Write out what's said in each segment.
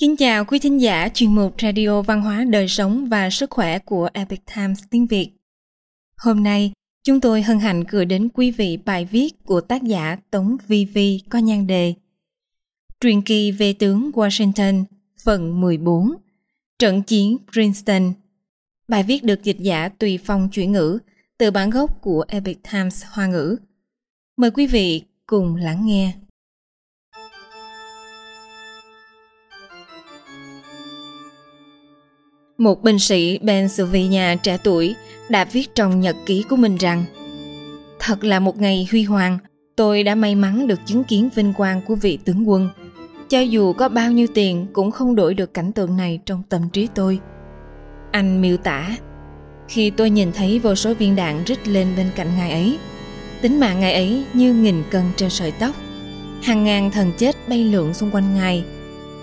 Kính chào quý thính giả chuyên mục Radio Văn hóa Đời Sống và Sức Khỏe của Epic Times tiếng Việt. Hôm nay, chúng tôi hân hạnh gửi đến quý vị bài viết của tác giả Tống Vi Vi có nhan đề Truyền kỳ về tướng Washington, phần 14, Trận chiến Princeton. Bài viết được dịch giả tùy phong chuyển ngữ từ bản gốc của Epic Times Hoa ngữ. Mời quý vị cùng lắng nghe. Một binh sĩ Pennsylvania trẻ tuổi đã viết trong nhật ký của mình rằng Thật là một ngày huy hoàng, tôi đã may mắn được chứng kiến vinh quang của vị tướng quân. Cho dù có bao nhiêu tiền cũng không đổi được cảnh tượng này trong tâm trí tôi. Anh miêu tả, khi tôi nhìn thấy vô số viên đạn rít lên bên cạnh ngài ấy, tính mạng ngài ấy như nghìn cân trên sợi tóc. Hàng ngàn thần chết bay lượn xung quanh ngài.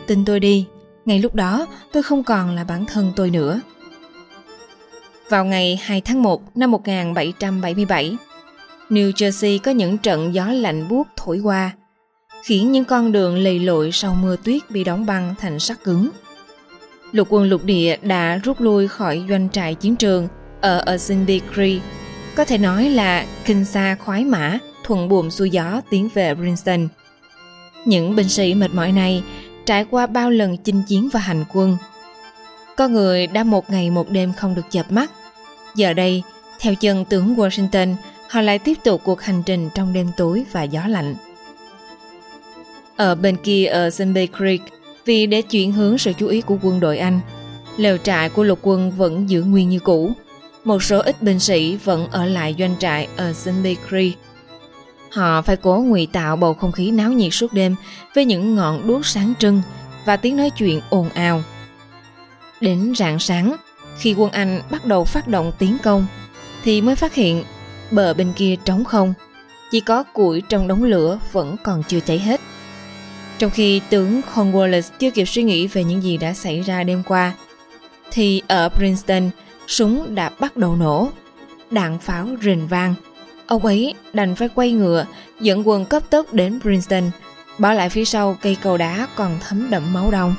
Tin tôi đi, ngay lúc đó tôi không còn là bản thân tôi nữa. Vào ngày 2 tháng 1 năm 1777, New Jersey có những trận gió lạnh buốt thổi qua, khiến những con đường lầy lội sau mưa tuyết bị đóng băng thành sắt cứng. Lục quân lục địa đã rút lui khỏi doanh trại chiến trường ở Assunpink Creek, có thể nói là kinh xa khoái mã, thuận buồm xuôi gió tiến về Princeton. Những binh sĩ mệt mỏi này trải qua bao lần chinh chiến và hành quân. Có người đã một ngày một đêm không được chợp mắt. Giờ đây, theo chân tướng Washington, họ lại tiếp tục cuộc hành trình trong đêm tối và gió lạnh. Ở bên kia ở Sunbay Creek, vì để chuyển hướng sự chú ý của quân đội Anh, lều trại của lục quân vẫn giữ nguyên như cũ. Một số ít binh sĩ vẫn ở lại doanh trại ở Sunbay Creek Họ phải cố ngụy tạo bầu không khí náo nhiệt suốt đêm với những ngọn đuốc sáng trưng và tiếng nói chuyện ồn ào. Đến rạng sáng, khi quân Anh bắt đầu phát động tiến công, thì mới phát hiện bờ bên kia trống không, chỉ có củi trong đống lửa vẫn còn chưa cháy hết. Trong khi tướng Cornwallis chưa kịp suy nghĩ về những gì đã xảy ra đêm qua, thì ở Princeton, súng đã bắt đầu nổ, đạn pháo rền vang Ông ấy đành phải quay ngựa, dẫn quân cấp tốc đến Princeton, bỏ lại phía sau cây cầu đá còn thấm đẫm máu đông.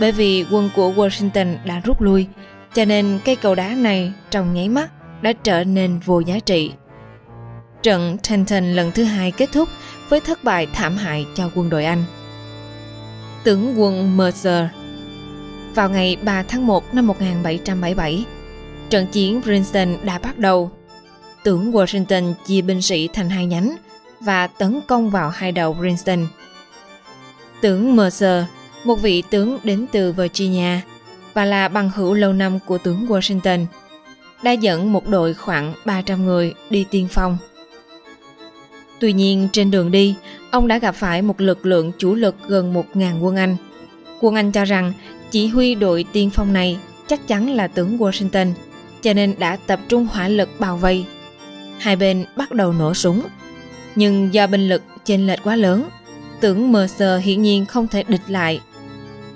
Bởi vì quân của Washington đã rút lui, cho nên cây cầu đá này trong nháy mắt đã trở nên vô giá trị. Trận Trenton lần thứ hai kết thúc với thất bại thảm hại cho quân đội Anh. Tướng quân Mercer Vào ngày 3 tháng 1 năm 1777, trận chiến Princeton đã bắt đầu Tướng Washington chia binh sĩ thành hai nhánh và tấn công vào hai đầu Princeton. Tướng Mercer, một vị tướng đến từ Virginia và là bằng hữu lâu năm của tướng Washington, đã dẫn một đội khoảng 300 người đi tiên phong. Tuy nhiên trên đường đi, ông đã gặp phải một lực lượng chủ lực gần 1.000 quân Anh. Quân Anh cho rằng chỉ huy đội tiên phong này chắc chắn là tướng Washington, cho nên đã tập trung hỏa lực bao vây hai bên bắt đầu nổ súng. Nhưng do binh lực chênh lệch quá lớn, tưởng Mercer hiển nhiên không thể địch lại.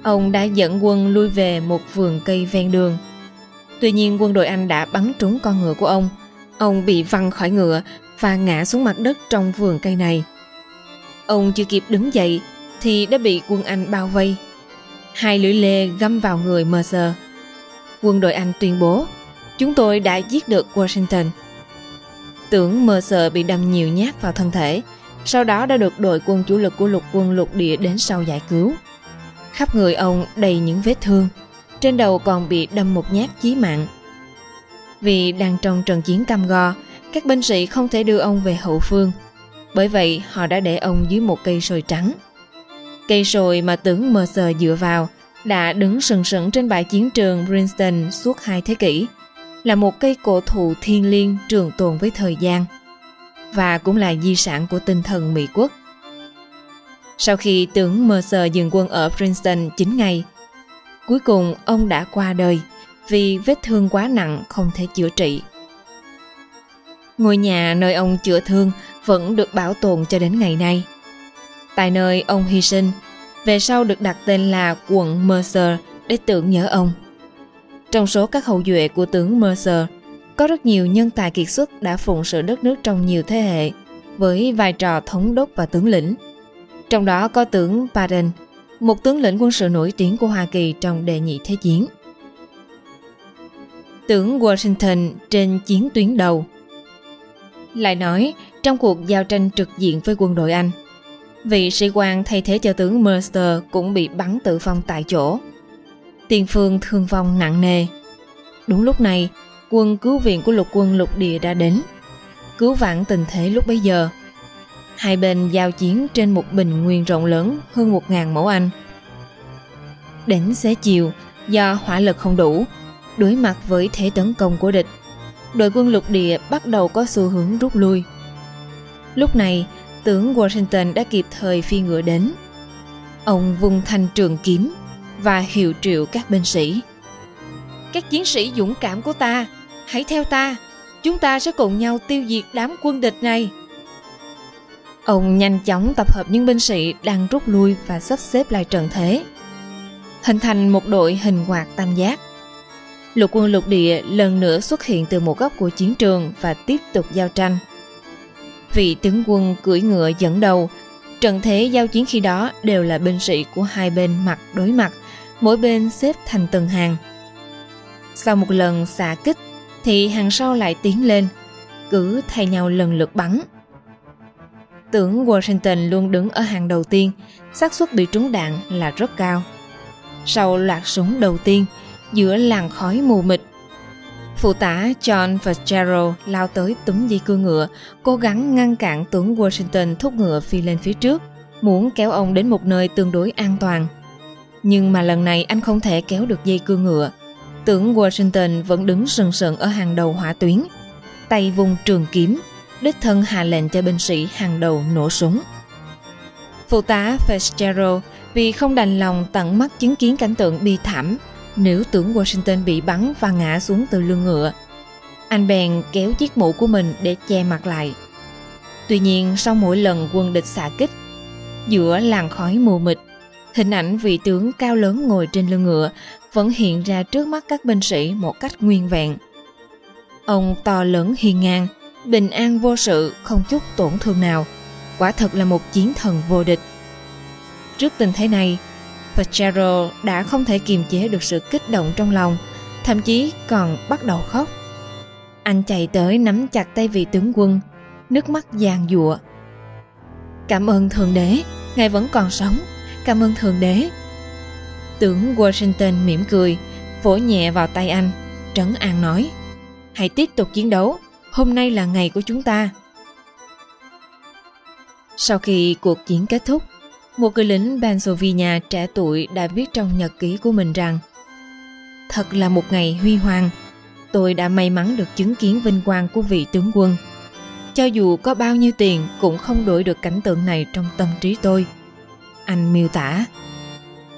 Ông đã dẫn quân lui về một vườn cây ven đường. Tuy nhiên quân đội Anh đã bắn trúng con ngựa của ông. Ông bị văng khỏi ngựa và ngã xuống mặt đất trong vườn cây này. Ông chưa kịp đứng dậy thì đã bị quân Anh bao vây. Hai lưỡi lê găm vào người Mercer. Quân đội Anh tuyên bố, chúng tôi đã giết được Washington tưởng mờ sợ bị đâm nhiều nhát vào thân thể, sau đó đã được đội quân chủ lực của lục quân lục địa đến sau giải cứu. Khắp người ông đầy những vết thương, trên đầu còn bị đâm một nhát chí mạng. Vì đang trong trận chiến cam go, các binh sĩ không thể đưa ông về hậu phương, bởi vậy họ đã để ông dưới một cây sồi trắng. Cây sồi mà tướng Mercer dựa vào đã đứng sừng sững trên bãi chiến trường Princeton suốt hai thế kỷ – là một cây cổ thụ thiên liêng trường tồn với thời gian và cũng là di sản của tinh thần Mỹ quốc. Sau khi tướng Mercer dừng quân ở Princeton 9 ngày, cuối cùng ông đã qua đời vì vết thương quá nặng không thể chữa trị. Ngôi nhà nơi ông chữa thương vẫn được bảo tồn cho đến ngày nay. Tại nơi ông hy sinh, về sau được đặt tên là quận Mercer để tưởng nhớ ông. Trong số các hậu duệ của tướng Mercer, có rất nhiều nhân tài kiệt xuất đã phụng sự đất nước trong nhiều thế hệ với vai trò thống đốc và tướng lĩnh. Trong đó có tướng Baden, một tướng lĩnh quân sự nổi tiếng của Hoa Kỳ trong đệ nhị thế chiến. Tướng Washington trên chiến tuyến đầu Lại nói, trong cuộc giao tranh trực diện với quân đội Anh, vị sĩ quan thay thế cho tướng Mercer cũng bị bắn tử vong tại chỗ. Tiền phương thương vong nặng nề. Đúng lúc này, quân cứu viện của lục quân lục địa đã đến, cứu vãn tình thế lúc bấy giờ – Hai bên giao chiến trên một bình nguyên rộng lớn hơn 1.000 mẫu Anh. Đến xế chiều, do hỏa lực không đủ, đối mặt với thế tấn công của địch, đội quân lục địa bắt đầu có xu hướng rút lui. Lúc này, tướng Washington đã kịp thời phi ngựa đến. Ông vung thanh trường kiếm và hiệu triệu các binh sĩ. Các chiến sĩ dũng cảm của ta, hãy theo ta, chúng ta sẽ cùng nhau tiêu diệt đám quân địch này. Ông nhanh chóng tập hợp những binh sĩ đang rút lui và sắp xếp lại trận thế. Hình thành một đội hình quạt tam giác. Lục quân lục địa lần nữa xuất hiện từ một góc của chiến trường và tiếp tục giao tranh. Vị tướng quân cưỡi ngựa dẫn đầu, trận thế giao chiến khi đó đều là binh sĩ của hai bên mặt đối mặt, mỗi bên xếp thành từng hàng. Sau một lần xạ kích thì hàng sau lại tiến lên, cứ thay nhau lần lượt bắn – Tưởng Washington luôn đứng ở hàng đầu tiên, xác suất bị trúng đạn là rất cao. Sau loạt súng đầu tiên, giữa làn khói mù mịt, phụ tá John Fitzgerald lao tới túm dây cương ngựa, cố gắng ngăn cản tướng Washington thúc ngựa phi lên phía trước, muốn kéo ông đến một nơi tương đối an toàn. Nhưng mà lần này anh không thể kéo được dây cương ngựa. Tướng Washington vẫn đứng sừng sững ở hàng đầu hỏa tuyến, tay vùng trường kiếm đích thân hạ lệnh cho binh sĩ hàng đầu nổ súng. Phụ tá Fitzgerald vì không đành lòng tận mắt chứng kiến cảnh tượng bi thảm nếu tưởng Washington bị bắn và ngã xuống từ lưng ngựa. Anh bèn kéo chiếc mũ của mình để che mặt lại. Tuy nhiên sau mỗi lần quân địch xạ kích, giữa làn khói mù mịt, hình ảnh vị tướng cao lớn ngồi trên lưng ngựa vẫn hiện ra trước mắt các binh sĩ một cách nguyên vẹn. Ông to lớn hiên ngang, bình an vô sự, không chút tổn thương nào. Quả thật là một chiến thần vô địch. Trước tình thế này, Fitzgerald đã không thể kiềm chế được sự kích động trong lòng, thậm chí còn bắt đầu khóc. Anh chạy tới nắm chặt tay vị tướng quân, nước mắt giàn giụa. Cảm ơn Thượng Đế, Ngài vẫn còn sống. Cảm ơn Thượng Đế. Tướng Washington mỉm cười, vỗ nhẹ vào tay anh, trấn an nói. Hãy tiếp tục chiến đấu, hôm nay là ngày của chúng ta. Sau khi cuộc chiến kết thúc, một người lính Pennsylvania trẻ tuổi đã viết trong nhật ký của mình rằng Thật là một ngày huy hoàng, tôi đã may mắn được chứng kiến vinh quang của vị tướng quân. Cho dù có bao nhiêu tiền cũng không đổi được cảnh tượng này trong tâm trí tôi. Anh miêu tả.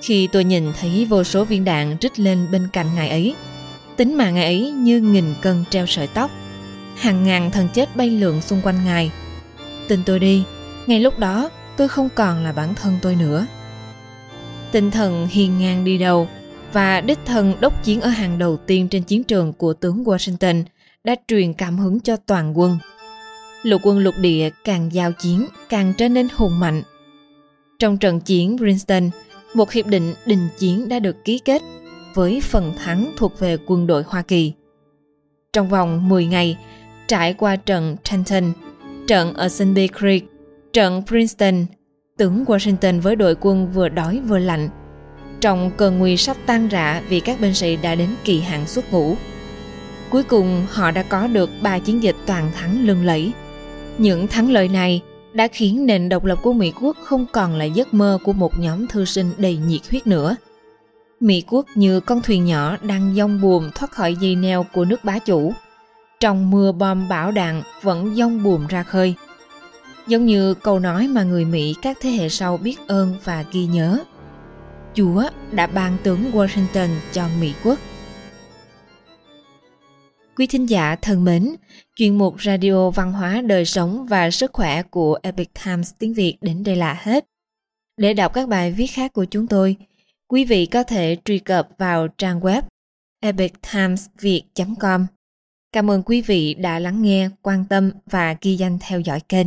Khi tôi nhìn thấy vô số viên đạn rít lên bên cạnh ngài ấy, tính mạng ngài ấy như nghìn cân treo sợi tóc hàng ngàn thần chết bay lượn xung quanh ngài tin tôi đi ngay lúc đó tôi không còn là bản thân tôi nữa tinh thần hiền ngang đi đầu và đích thân đốc chiến ở hàng đầu tiên trên chiến trường của tướng Washington đã truyền cảm hứng cho toàn quân. Lục quân lục địa càng giao chiến càng trở nên hùng mạnh. Trong trận chiến Princeton, một hiệp định đình chiến đã được ký kết với phần thắng thuộc về quân đội Hoa Kỳ. Trong vòng 10 ngày, trải qua trận Trenton, trận ở Sunday Creek, trận Princeton, tướng Washington với đội quân vừa đói vừa lạnh. Trong cơn nguy sắp tan rã vì các binh sĩ đã đến kỳ hạn xuất ngũ. Cuối cùng họ đã có được ba chiến dịch toàn thắng lừng lẫy. Những thắng lợi này đã khiến nền độc lập của Mỹ quốc không còn là giấc mơ của một nhóm thư sinh đầy nhiệt huyết nữa. Mỹ quốc như con thuyền nhỏ đang dông buồm thoát khỏi dây neo của nước bá chủ trong mưa bom bão đạn vẫn dông buồm ra khơi. Giống như câu nói mà người Mỹ các thế hệ sau biết ơn và ghi nhớ. Chúa đã ban tướng Washington cho Mỹ quốc. Quý thính giả thân mến, chuyên mục Radio Văn hóa Đời Sống và Sức Khỏe của Epic Times tiếng Việt đến đây là hết. Để đọc các bài viết khác của chúng tôi, quý vị có thể truy cập vào trang web epictimesviet.com Cảm ơn quý vị đã lắng nghe, quan tâm và ghi danh theo dõi kênh.